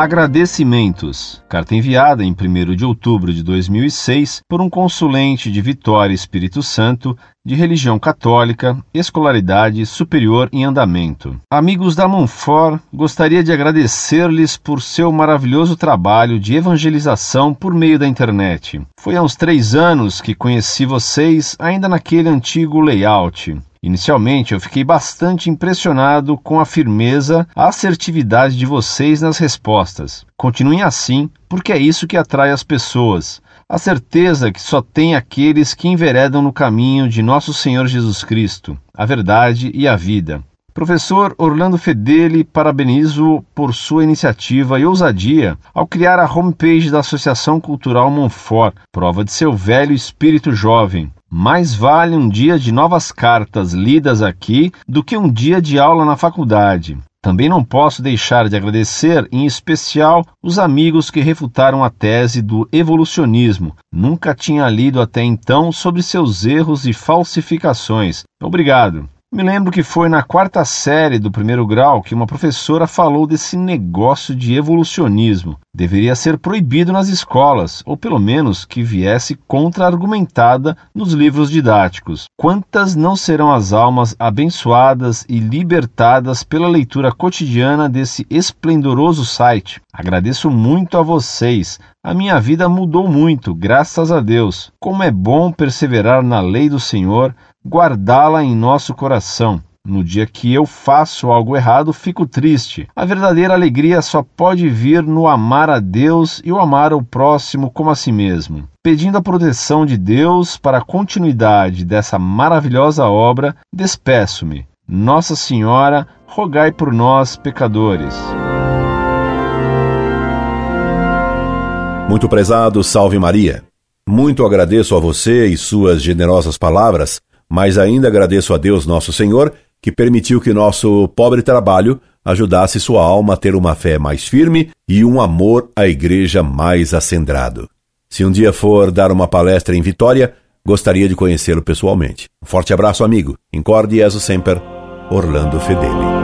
Agradecimentos. Carta enviada em 1 de outubro de 2006 por um consulente de Vitória Espírito Santo de religião católica, escolaridade superior em andamento. Amigos da Monfort, gostaria de agradecer-lhes por seu maravilhoso trabalho de evangelização por meio da internet. Foi há uns três anos que conheci vocês, ainda naquele antigo layout. Inicialmente, eu fiquei bastante impressionado com a firmeza, a assertividade de vocês nas respostas. Continuem assim, porque é isso que atrai as pessoas. A certeza que só tem aqueles que enveredam no caminho de nosso Senhor Jesus Cristo, a verdade e a vida. Professor Orlando Fedeli, parabenizo por sua iniciativa e ousadia ao criar a homepage da Associação Cultural Monfort, prova de seu velho espírito jovem. Mais vale um dia de novas cartas lidas aqui do que um dia de aula na faculdade. Também não posso deixar de agradecer, em especial, os amigos que refutaram a tese do evolucionismo. Nunca tinha lido até então sobre seus erros e falsificações. Obrigado. Me lembro que foi na quarta série do primeiro grau que uma professora falou desse negócio de evolucionismo. Deveria ser proibido nas escolas, ou pelo menos que viesse contra-argumentada nos livros didáticos. Quantas não serão as almas abençoadas e libertadas pela leitura cotidiana desse esplendoroso site? Agradeço muito a vocês. A minha vida mudou muito, graças a Deus. Como é bom perseverar na lei do Senhor guardá-la em nosso coração. No dia que eu faço algo errado, fico triste. A verdadeira alegria só pode vir no amar a Deus e o amar ao próximo como a si mesmo. Pedindo a proteção de Deus para a continuidade dessa maravilhosa obra, despeço-me. Nossa Senhora, rogai por nós, pecadores. Muito prezado, salve Maria. Muito agradeço a você e suas generosas palavras mas ainda agradeço a Deus Nosso Senhor que permitiu que nosso pobre trabalho ajudasse sua alma a ter uma fé mais firme e um amor à igreja mais acendrado. Se um dia for dar uma palestra em Vitória, gostaria de conhecê-lo pessoalmente. Um forte abraço, amigo. Incorde Jesus Semper, Orlando Fedeli.